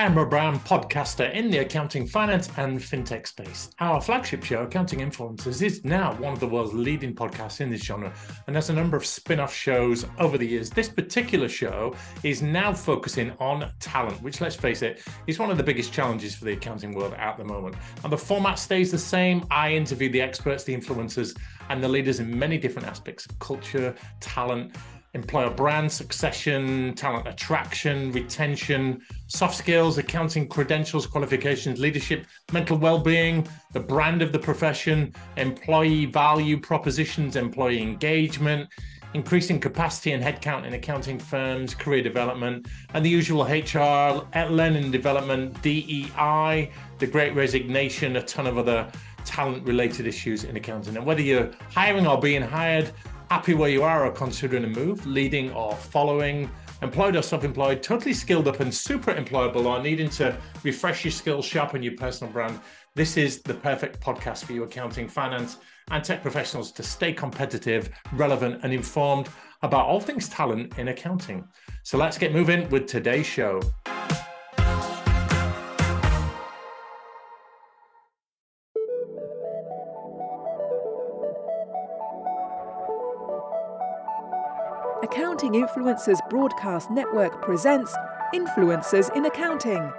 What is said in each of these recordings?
I am Rob Brown, podcaster in the accounting, finance, and fintech space. Our flagship show, Accounting Influencers, is now one of the world's leading podcasts in this genre and has a number of spin off shows over the years. This particular show is now focusing on talent, which, let's face it, is one of the biggest challenges for the accounting world at the moment. And the format stays the same. I interview the experts, the influencers, and the leaders in many different aspects of culture, talent, employer brand succession, talent attraction, retention, soft skills, accounting credentials, qualifications, leadership, mental well-being, the brand of the profession, employee value propositions, employee engagement, increasing capacity and headcount in accounting firms, career development, and the usual HR, uh, learning development, DEI, the great resignation, a ton of other talent related issues in accounting. And whether you're hiring or being hired, happy where you are or considering a move, leading or following, employed or self employed, totally skilled up and super employable, or needing to refresh your skills, sharpen your personal brand, this is the perfect podcast for you, accounting, finance, and tech professionals to stay competitive, relevant, and informed about all things talent in accounting. So let's get moving with today's show. Accounting Influencers Broadcast Network presents Influencers in Accounting.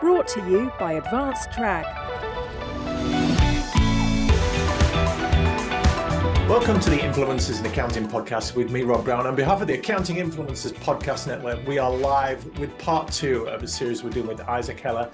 Brought to you by AdvanceTrack. Welcome to the Influencers in Accounting podcast with me, Rob Brown. On behalf of the Accounting Influencers Podcast Network, we are live with part two of a series we're doing with Isaac Heller.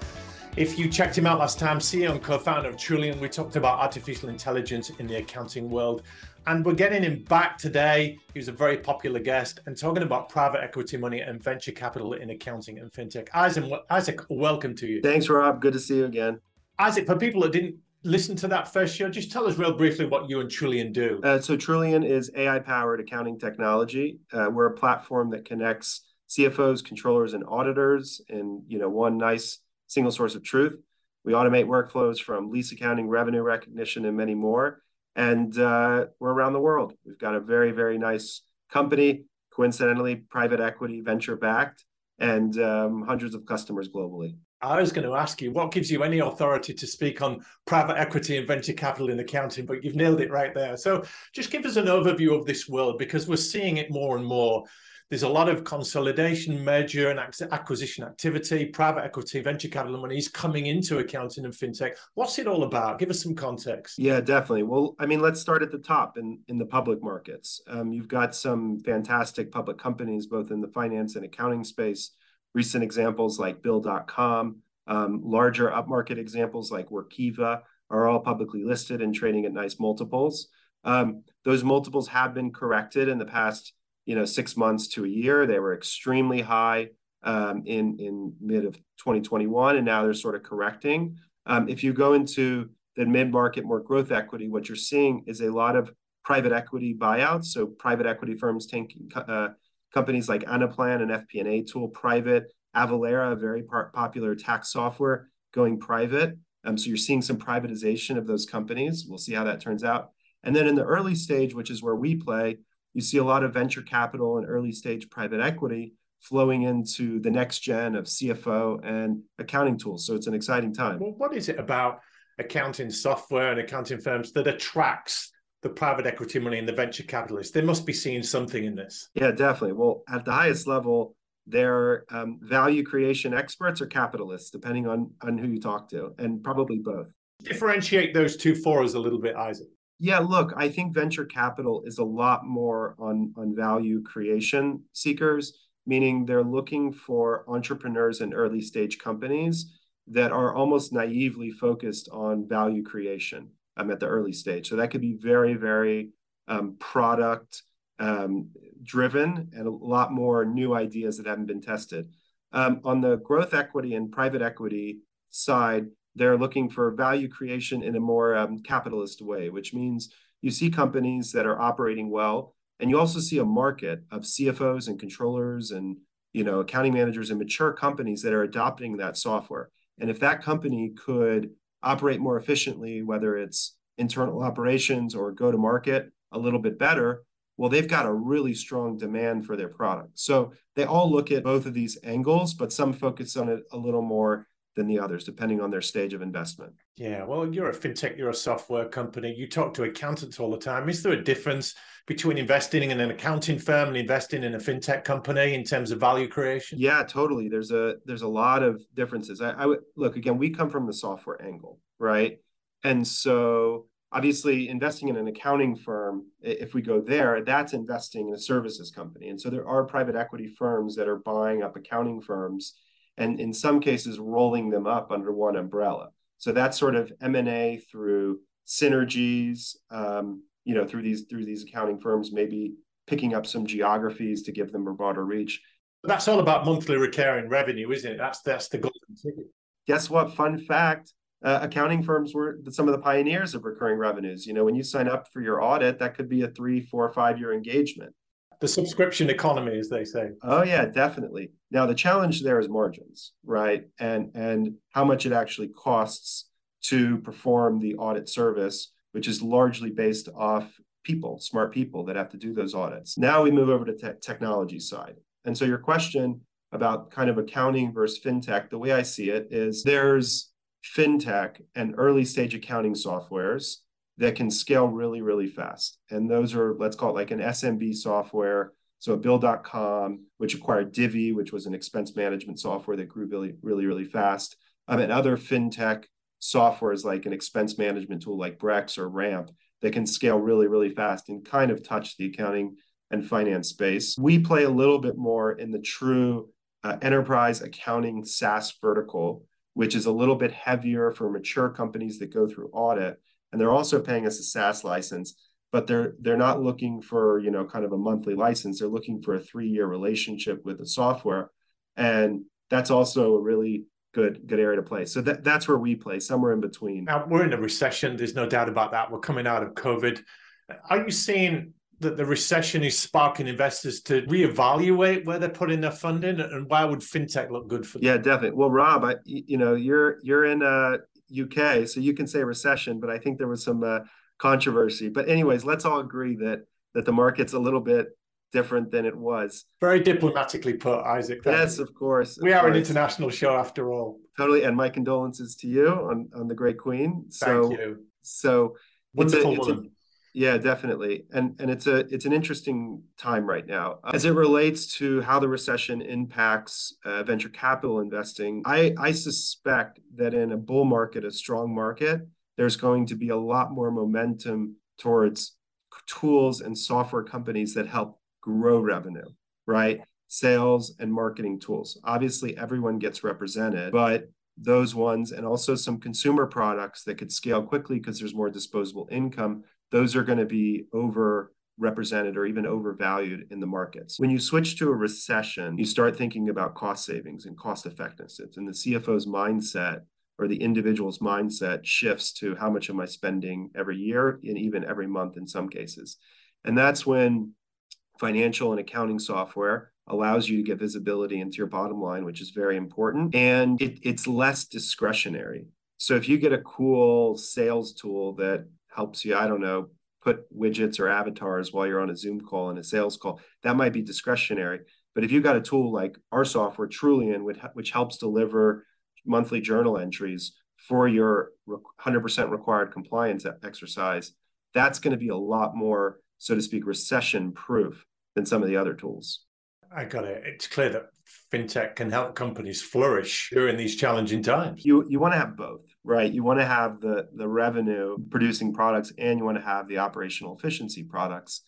If you checked him out last time, CEO and co founder of Trullion, we talked about artificial intelligence in the accounting world. And we're getting him back today. He was a very popular guest and talking about private equity money and venture capital in accounting and fintech. Isaac, Isaac, welcome to you. Thanks, Rob. Good to see you again. Isaac, for people that didn't listen to that first show, just tell us real briefly what you and Trullion do. Uh, so, Trullion is AI powered accounting technology. Uh, we're a platform that connects CFOs, controllers, and auditors in you know one nice single source of truth. We automate workflows from lease accounting, revenue recognition, and many more and uh, we're around the world. We've got a very, very nice company, coincidentally, private equity, venture backed, and um, hundreds of customers globally. I was going to ask you what gives you any authority to speak on private equity and venture capital in accounting, but you've nailed it right there. So just give us an overview of this world because we're seeing it more and more there's a lot of consolidation, merger, and acquisition activity. Private equity, venture capital money is coming into accounting and fintech. What's it all about? Give us some context. Yeah, definitely. Well, I mean, let's start at the top in, in the public markets. Um, you've got some fantastic public companies, both in the finance and accounting space. Recent examples like Bill.com, um, larger upmarket examples like Workiva are all publicly listed and trading at nice multiples. Um, those multiples have been corrected in the past you know six months to a year. They were extremely high um, in in mid of 2021, and now they're sort of correcting. Um, if you go into the mid market, more growth equity, what you're seeing is a lot of private equity buyouts. So private equity firms taking uh, companies like Anaplan and FP&A Tool private, Avalara, a very par- popular tax software, going private. Um, so you're seeing some privatization of those companies. We'll see how that turns out. And then in the early stage, which is where we play, you see a lot of venture capital and early stage private equity flowing into the next gen of CFO and accounting tools. So it's an exciting time. Well, what is it about accounting software and accounting firms that attracts the private equity money and the venture capitalists? They must be seeing something in this. Yeah, definitely. Well, at the highest level, they're um, value creation experts or capitalists, depending on on who you talk to, and probably both. Differentiate those two for us a little bit, Isaac. Yeah, look, I think venture capital is a lot more on, on value creation seekers, meaning they're looking for entrepreneurs and early stage companies that are almost naively focused on value creation um, at the early stage. So that could be very, very um, product um, driven and a lot more new ideas that haven't been tested. Um, on the growth equity and private equity side, they're looking for value creation in a more um, capitalist way, which means you see companies that are operating well, and you also see a market of CFOs and controllers and you know accounting managers and mature companies that are adopting that software. And if that company could operate more efficiently, whether it's internal operations or go to market a little bit better, well, they've got a really strong demand for their product. So they all look at both of these angles, but some focus on it a little more than the others, depending on their stage of investment. Yeah, well, you're a fintech, you're a software company. You talk to accountants all the time. Is there a difference between investing in an accounting firm and investing in a fintech company in terms of value creation? Yeah, totally. There's a there's a lot of differences. I, I would look again. We come from the software angle, right? And so obviously investing in an accounting firm if we go there that's investing in a services company and so there are private equity firms that are buying up accounting firms and in some cases rolling them up under one umbrella. So that's sort of M&A through synergies, um, you know, through these through these accounting firms, maybe picking up some geographies to give them a broader reach. That's all about monthly recurring revenue, isn't it? That's that's the golden ticket. Guess what? Fun fact: uh, accounting firms were some of the pioneers of recurring revenues. You know, when you sign up for your audit, that could be a three, four, five year engagement the subscription economy, as they say. Oh yeah, definitely. Now the challenge there is margins, right? And and how much it actually costs to perform the audit service, which is largely based off people, smart people that have to do those audits. Now we move over to te- technology side. And so your question about kind of accounting versus fintech, the way I see it is there's fintech and early stage accounting softwares that can scale really, really fast. And those are, let's call it like an SMB software. So Bill.com, which acquired Divvy, which was an expense management software that grew really, really, really fast. Um, and other fintech softwares like an expense management tool like Brex or Ramp that can scale really, really fast and kind of touch the accounting and finance space. We play a little bit more in the true uh, enterprise accounting SaaS vertical, which is a little bit heavier for mature companies that go through audit and they're also paying us a SaaS license, but they're they're not looking for you know kind of a monthly license. They're looking for a three year relationship with the software, and that's also a really good good area to play. So that that's where we play, somewhere in between. Now we're in a recession. There's no doubt about that. We're coming out of COVID. Are you seeing that the recession is sparking investors to reevaluate where they're putting their funding, and why would fintech look good for them? Yeah, definitely. Well, Rob, I, you know, you're you're in uh, UK, so you can say recession, but I think there was some uh, controversy. But anyways, let's all agree that that the market's a little bit different than it was. Very diplomatically put, Isaac. Yes, of course. We are an international show after all. Totally, and my condolences to you on on the great queen. So, Thank you. So wonderful it's a, woman. Yeah, definitely. And and it's a it's an interesting time right now as it relates to how the recession impacts uh, venture capital investing. I I suspect that in a bull market, a strong market, there's going to be a lot more momentum towards tools and software companies that help grow revenue, right? Sales and marketing tools. Obviously, everyone gets represented, but those ones and also some consumer products that could scale quickly because there's more disposable income those are going to be over represented or even overvalued in the markets. When you switch to a recession, you start thinking about cost savings and cost effectiveness. And the CFO's mindset or the individual's mindset shifts to how much am I spending every year and even every month in some cases. And that's when financial and accounting software allows you to get visibility into your bottom line, which is very important. And it, it's less discretionary. So if you get a cool sales tool that helps you, I don't know, put widgets or avatars while you're on a Zoom call and a sales call. That might be discretionary. But if you've got a tool like our software, Trullion, which helps deliver monthly journal entries for your 100% required compliance exercise, that's going to be a lot more, so to speak, recession proof than some of the other tools. I got it. It's clear that fintech can help companies flourish during these challenging times. You you want to have both, right? You want to have the the revenue producing products and you want to have the operational efficiency products.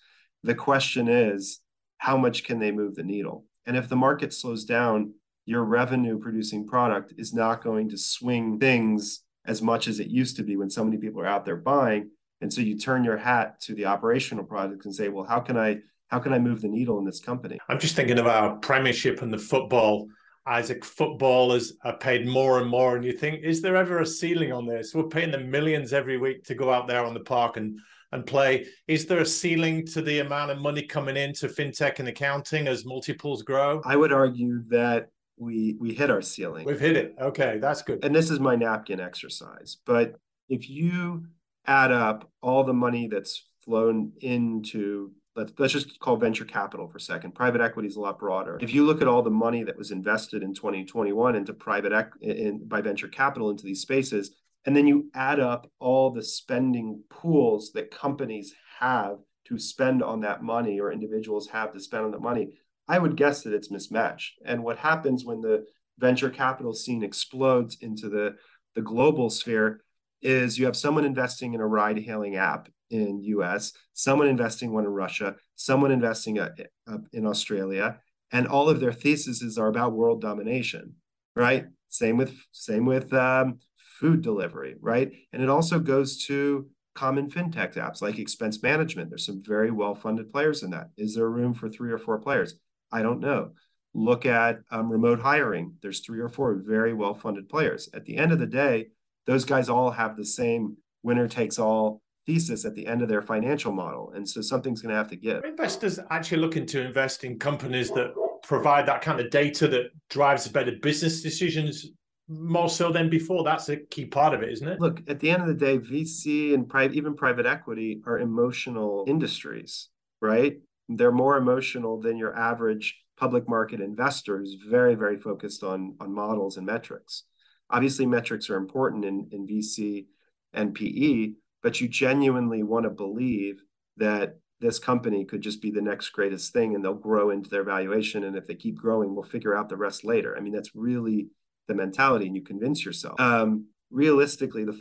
The question is how much can they move the needle? And if the market slows down, your revenue producing product is not going to swing things as much as it used to be when so many people are out there buying. And so you turn your hat to the operational products and say, well, how can I how can I move the needle in this company? I'm just thinking of our Premiership and the football. Isaac, footballers are paid more and more, and you think, is there ever a ceiling on this? We're paying them millions every week to go out there on the park and and play. Is there a ceiling to the amount of money coming into fintech and accounting as multiples grow? I would argue that we we hit our ceiling. We've hit it. Okay, that's good. And this is my napkin exercise. But if you add up all the money that's flown into let's, let's just call venture capital for a second. Private equity is a lot broader. If you look at all the money that was invested in 2021 into private ec- in, by venture capital into these spaces, and then you add up all the spending pools that companies have to spend on that money or individuals have to spend on the money, I would guess that it's mismatched. And what happens when the venture capital scene explodes into the, the global sphere is you have someone investing in a ride hailing app in US, someone investing one in Russia, someone investing a, a, in Australia, and all of their theses are about world domination, right? Same with same with um, food delivery, right? And it also goes to common fintech apps like expense management. There's some very well funded players in that. Is there room for three or four players? I don't know. Look at um, remote hiring. There's three or four very well funded players. At the end of the day, those guys all have the same winner takes all thesis at the end of their financial model. And so something's going to have to give. Investors actually looking to invest in companies that provide that kind of data that drives better business decisions more so than before. That's a key part of it, isn't it? Look, at the end of the day, VC and private, even private equity are emotional industries, right? They're more emotional than your average public market investor who's very, very focused on, on models and metrics. Obviously, metrics are important in, in VC and PE, but you genuinely want to believe that this company could just be the next greatest thing and they'll grow into their valuation. And if they keep growing, we'll figure out the rest later. I mean, that's really the mentality and you convince yourself. Um, realistically, the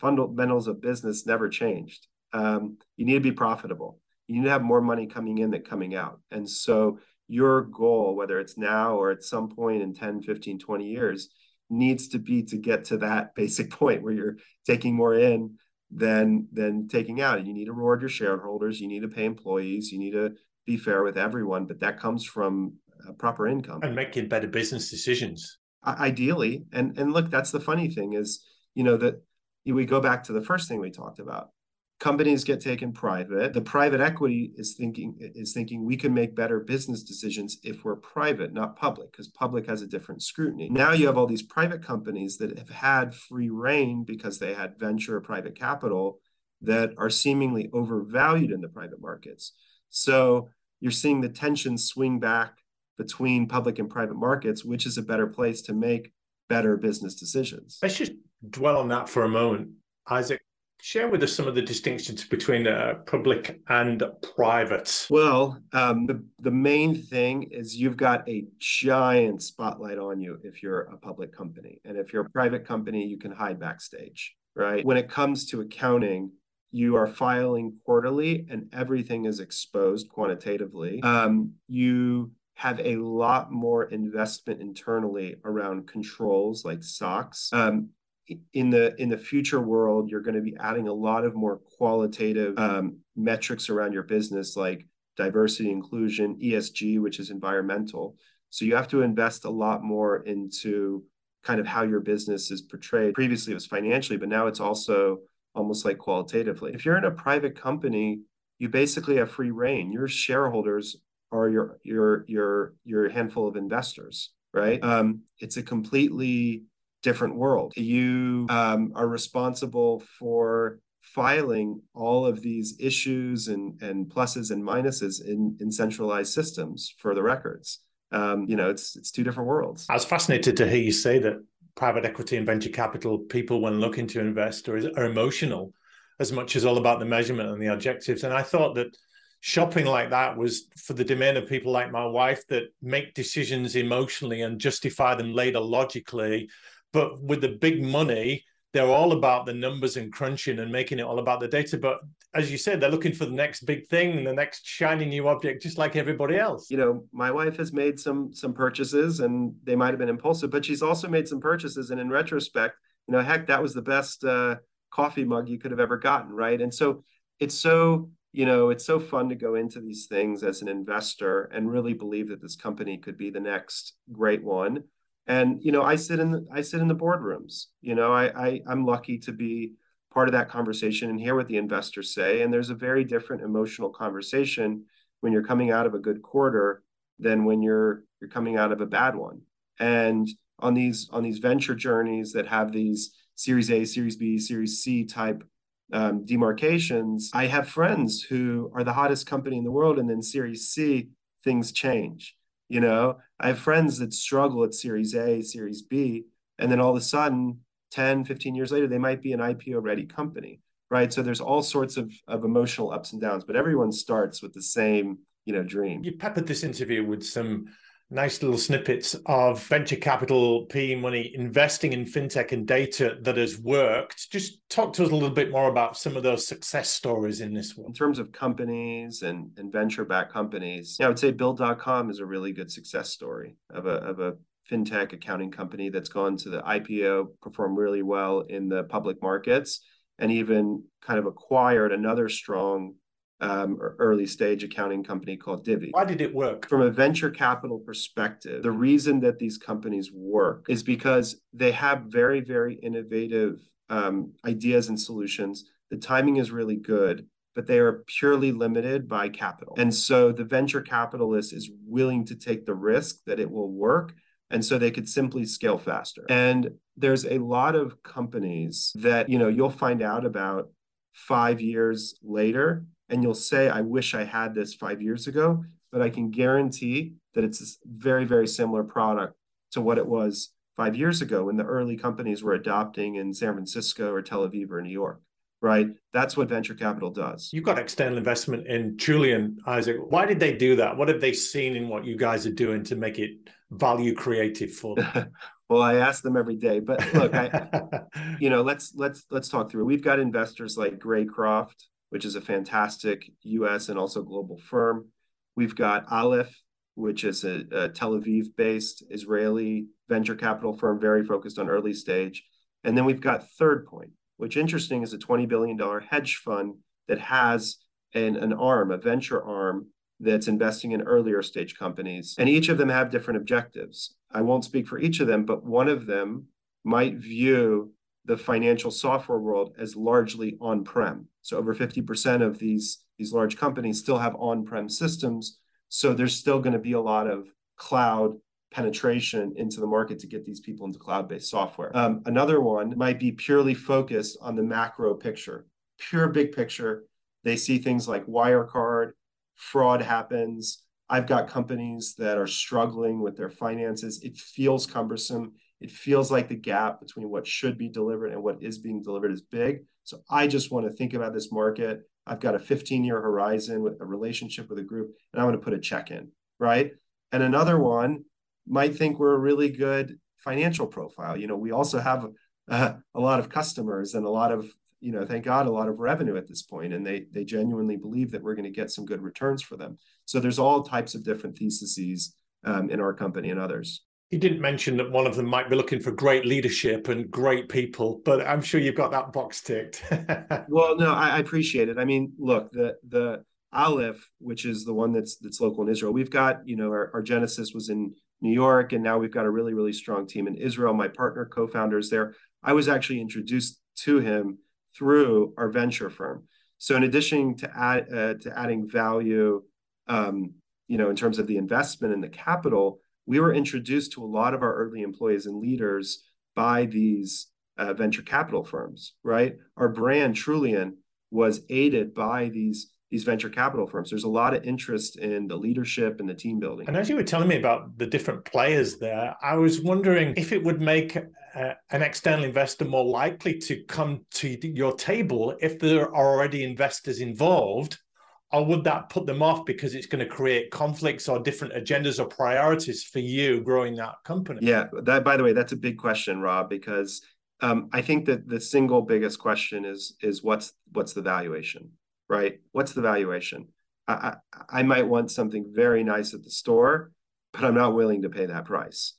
fundamentals of business never changed. Um, you need to be profitable. You need to have more money coming in than coming out. And so your goal, whether it's now or at some point in 10, 15, 20 years, needs to be to get to that basic point where you're taking more in than than taking out. And you need to reward your shareholders. You need to pay employees. You need to be fair with everyone. But that comes from uh, proper income and making better business decisions ideally and and look that's the funny thing is you know that we go back to the first thing we talked about companies get taken private the private equity is thinking is thinking we can make better business decisions if we're private not public because public has a different scrutiny now you have all these private companies that have had free reign because they had venture or private capital that are seemingly overvalued in the private markets so you're seeing the tension swing back between public and private markets, which is a better place to make better business decisions. Let's just dwell on that for a moment. Isaac, share with us some of the distinctions between uh, public and private. Well, um, the, the main thing is you've got a giant spotlight on you if you're a public company. And if you're a private company, you can hide backstage, right? When it comes to accounting, you are filing quarterly and everything is exposed quantitatively. Um, you have a lot more investment internally around controls like SOX. Um, in the in the future world, you're going to be adding a lot of more qualitative um, metrics around your business, like diversity, inclusion, ESG, which is environmental. So you have to invest a lot more into kind of how your business is portrayed. Previously, it was financially, but now it's also almost like qualitatively. If you're in a private company, you basically have free reign. Your shareholders are your your your your handful of investors, right? Um, it's a completely different world. You um, are responsible for filing all of these issues and and pluses and minuses in in centralized systems for the records. Um, you know, it's it's two different worlds. I was fascinated to hear you say that private equity and venture capital people, when looking to invest, are, are emotional as much as all about the measurement and the objectives. And I thought that shopping like that was for the domain of people like my wife that make decisions emotionally and justify them later logically. But with the big money, they're all about the numbers and crunching and making it all about the data. But as you said, they're looking for the next big thing, the next shiny new object, just like everybody else. You know, my wife has made some some purchases, and they might have been impulsive, but she's also made some purchases, and in retrospect, you know, heck, that was the best uh, coffee mug you could have ever gotten, right? And so it's so you know, it's so fun to go into these things as an investor and really believe that this company could be the next great one. And you know, I sit in the, I sit in the boardrooms. You know, I, I I'm lucky to be part of that conversation and hear what the investors say. And there's a very different emotional conversation when you're coming out of a good quarter than when you're you're coming out of a bad one. And on these on these venture journeys that have these Series A, Series B, Series C type um, demarcations. I have friends who are the hottest company in the world, and then Series C, things change. You know, I have friends that struggle at Series A, Series B, and then all of a sudden, 10, 15 years later, they might be an IPO ready company, right? So there's all sorts of, of emotional ups and downs, but everyone starts with the same, you know, dream. You peppered this interview with some nice little snippets of venture capital PE money investing in fintech and data that has worked. Just talk to us a little bit more about some of those success stories in this one. In terms of companies and, and venture backed companies, yeah, I would say Bill.com is a really good success story of a, of a fintech accounting company that's gone to the IPO, performed really well in the public markets, and even kind of acquired another strong um, early stage accounting company called Divvy. Why did it work? From a venture capital perspective, the reason that these companies work is because they have very, very innovative um, ideas and solutions. The timing is really good, but they are purely limited by capital. And so the venture capitalist is willing to take the risk that it will work. And so they could simply scale faster. And there's a lot of companies that, you know, you'll find out about five years later and you'll say, I wish I had this five years ago, but I can guarantee that it's a very, very similar product to what it was five years ago when the early companies were adopting in San Francisco or Tel Aviv or New York. Right. That's what venture capital does. You've got external investment in Trullion, Isaac. Why did they do that? What have they seen in what you guys are doing to make it value creative for them? well, I ask them every day. But look, I, you know, let's let's let's talk through. it. We've got investors like Greycroft, which is a fantastic US and also global firm. We've got Aleph, which is a, a Tel Aviv based Israeli venture capital firm, very focused on early stage. And then we've got Third Point, which interesting is a $20 billion hedge fund that has an, an arm, a venture arm that's investing in earlier stage companies. And each of them have different objectives. I won't speak for each of them, but one of them might view the financial software world as largely on-prem. So over 50% of these, these large companies still have on-prem systems. So there's still going to be a lot of cloud penetration into the market to get these people into cloud-based software. Um, another one might be purely focused on the macro picture, pure big picture. They see things like Wirecard, fraud happens. I've got companies that are struggling with their finances. It feels cumbersome it feels like the gap between what should be delivered and what is being delivered is big. So I just want to think about this market. I've got a 15 year horizon with a relationship with a group, and I want to put a check in, right? And another one might think we're a really good financial profile. You know, we also have a, a lot of customers and a lot of you know thank god a lot of revenue at this point and they they genuinely believe that we're going to get some good returns for them so there's all types of different theses um, in our company and others you didn't mention that one of them might be looking for great leadership and great people, but I'm sure you've got that box ticked. well, no, I, I, appreciate it. I mean, look, the the Aleph, which is the one that's that's local in Israel, we've got, you know, our, our genesis was in New York, and now we've got a really, really strong team in Israel. My partner, co-founder is there. I was actually introduced to him through our venture firm. So, in addition to add uh, to adding value, um, you know, in terms of the investment and the capital, we were introduced to a lot of our early employees and leaders by these uh, venture capital firms, right? Our brand, Trullion, was aided by these these venture capital firms. There's a lot of interest in the leadership and the team building. And as you were telling me about the different players there, I was wondering if it would make uh, an external investor more likely to come to your table if there are already investors involved or would that put them off because it's going to create conflicts or different agendas or priorities for you growing that company? Yeah, that by the way, that's a big question, Rob, because um, I think that the single biggest question is is what's what's the valuation, right? What's the valuation? I, I, I might want something very nice at the store, but I'm not willing to pay that price.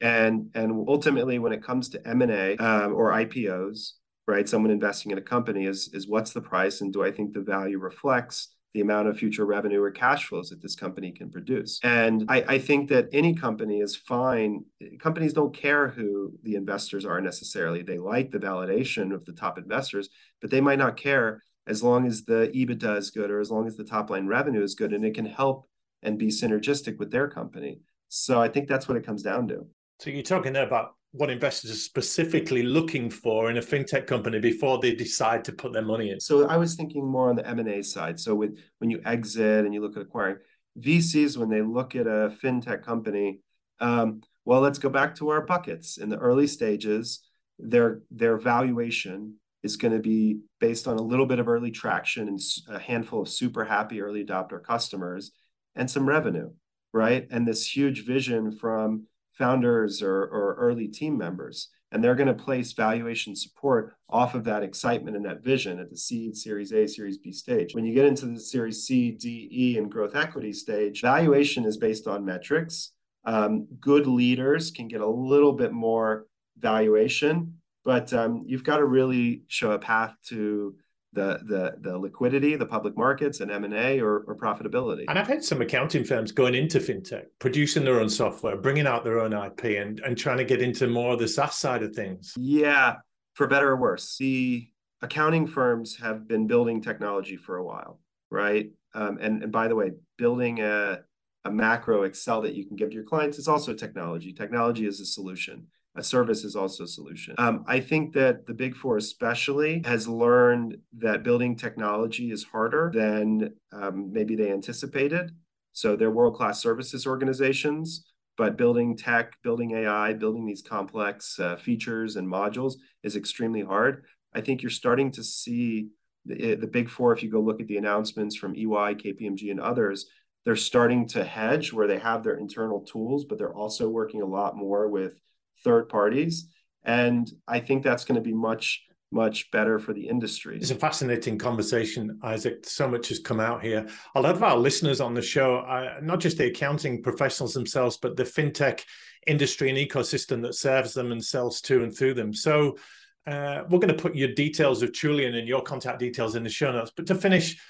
And and ultimately, when it comes to M and A um, or IPOs, right? Someone investing in a company is is what's the price, and do I think the value reflects the amount of future revenue or cash flows that this company can produce. And I, I, think that any company is fine. Companies don't care who the investors are necessarily. They like the validation of the top investors, but they might not care as long as the EBITDA is good or as long as the top line revenue is good and it can help and be synergistic with their company. So I think that's what it comes down to. So you're talking there about what investors are specifically looking for in a fintech company before they decide to put their money in? So I was thinking more on the M&A side. So with when you exit and you look at acquiring VCs, when they look at a fintech company, um, well, let's go back to our buckets. In the early stages, their their valuation is going to be based on a little bit of early traction and a handful of super happy early adopter customers and some revenue, right? And this huge vision from founders or, or early team members. And they're going to place valuation support off of that excitement and that vision at the seed, series A, series B stage. When you get into the series C, D, E, and growth equity stage, valuation is based on metrics. Um, good leaders can get a little bit more valuation, but um, you've got to really show a path to the the the liquidity, the public markets, and M and A or, or profitability. And I've had some accounting firms going into fintech, producing their own software, bringing out their own IP, and and trying to get into more of the SaaS side of things. Yeah, for better or worse, the accounting firms have been building technology for a while, right? Um, and and by the way, building a a macro Excel that you can give to your clients is also technology. Technology is a solution a service is also a solution. Um, I think that the Big Four, especially, has learned that building technology is harder than um, maybe they anticipated. So they're world class services organizations, but building tech, building AI, building these complex uh, features and modules is extremely hard. I think you're starting to see the, the Big Four, if you go look at the announcements from EY, KPMG, and others, they're starting to hedge where they have their internal tools, but they're also working a lot more with third parties. And I think that's going to be much, much better for the industry. It's a fascinating conversation, Isaac. So much has come out here. A lot of our listeners on the show, uh, not just the accounting professionals themselves, but the fintech industry and ecosystem that serves them and sells to and through them. So uh, we're going to put your details of Trullion and your contact details in the show notes. But to finish,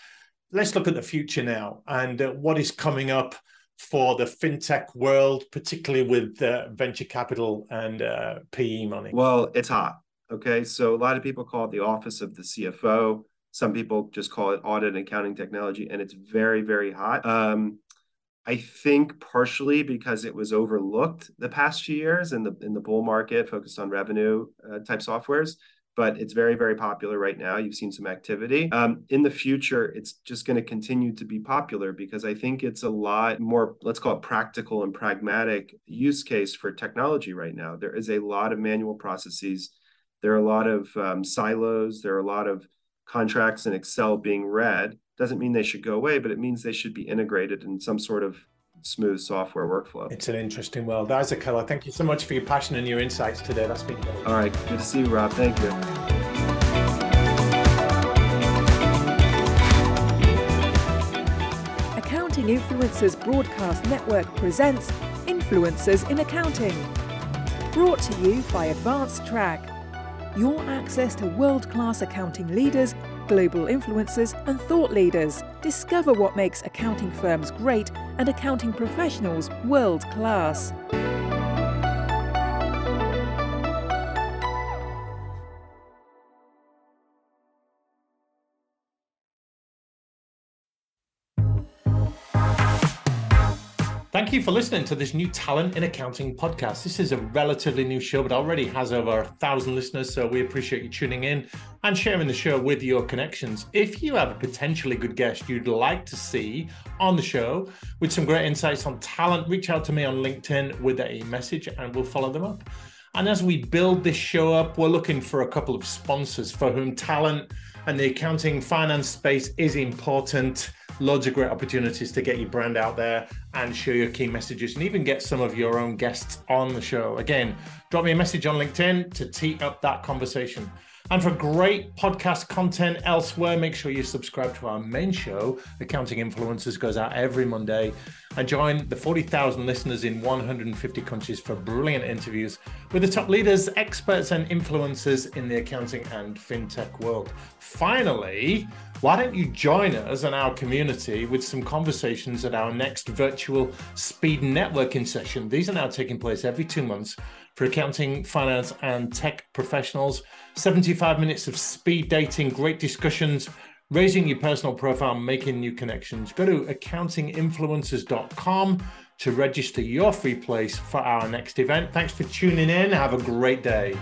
let's look at the future now and uh, what is coming up for the fintech world, particularly with uh, venture capital and uh, PE money? Well, it's hot. Okay. So a lot of people call it the office of the CFO. Some people just call it audit and accounting technology, and it's very, very hot. Um, I think partially because it was overlooked the past few years in the in the bull market, focused on revenue uh, type softwares but it's very, very popular right now. You've seen some activity. Um, in the future, it's just going to continue to be popular because I think it's a lot more, let's call it practical and pragmatic use case for technology right now. There is a lot of manual processes. There are a lot of um, silos. There are a lot of contracts in Excel being read. Doesn't mean they should go away, but it means they should be integrated in some sort of smooth software workflow. It's an interesting world. Isaac Heller, thank you so much for your passion and your insights today. That's been great. All right. Good to see you, Rob. Thank you. Accounting Influencers Broadcast Network presents Influencers in Accounting. Brought to you by AdvanceTrack. Your access to world class accounting leaders global influencers, and thought leaders. Discover what makes accounting firms great and accounting professionals world class. Thank you for listening to this new Talent in Accounting podcast. This is a relatively new show, but already has over a thousand listeners. So we appreciate you tuning in and sharing the show with your connections. If you have a potentially good guest you'd like to see on the show with some great insights on talent, reach out to me on LinkedIn with a message and we'll follow them up. And as we build this show up, we're looking for a couple of sponsors for whom talent and the accounting finance space is important loads of great opportunities to get your brand out there and share your key messages and even get some of your own guests on the show. Again, drop me a message on LinkedIn to tee up that conversation. And for great podcast content elsewhere, make sure you subscribe to our main show. Accounting Influencers goes out every Monday. And join the 40,000 listeners in 150 countries for brilliant interviews with the top leaders, experts, and influencers in the accounting and fintech world. Finally, why don't you join us and our community with some conversations at our next virtual speed networking session? These are now taking place every two months for accounting, finance, and tech professionals. 75 minutes of speed dating, great discussions, raising your personal profile, making new connections. Go to accountinginfluencers.com to register your free place for our next event. Thanks for tuning in. Have a great day.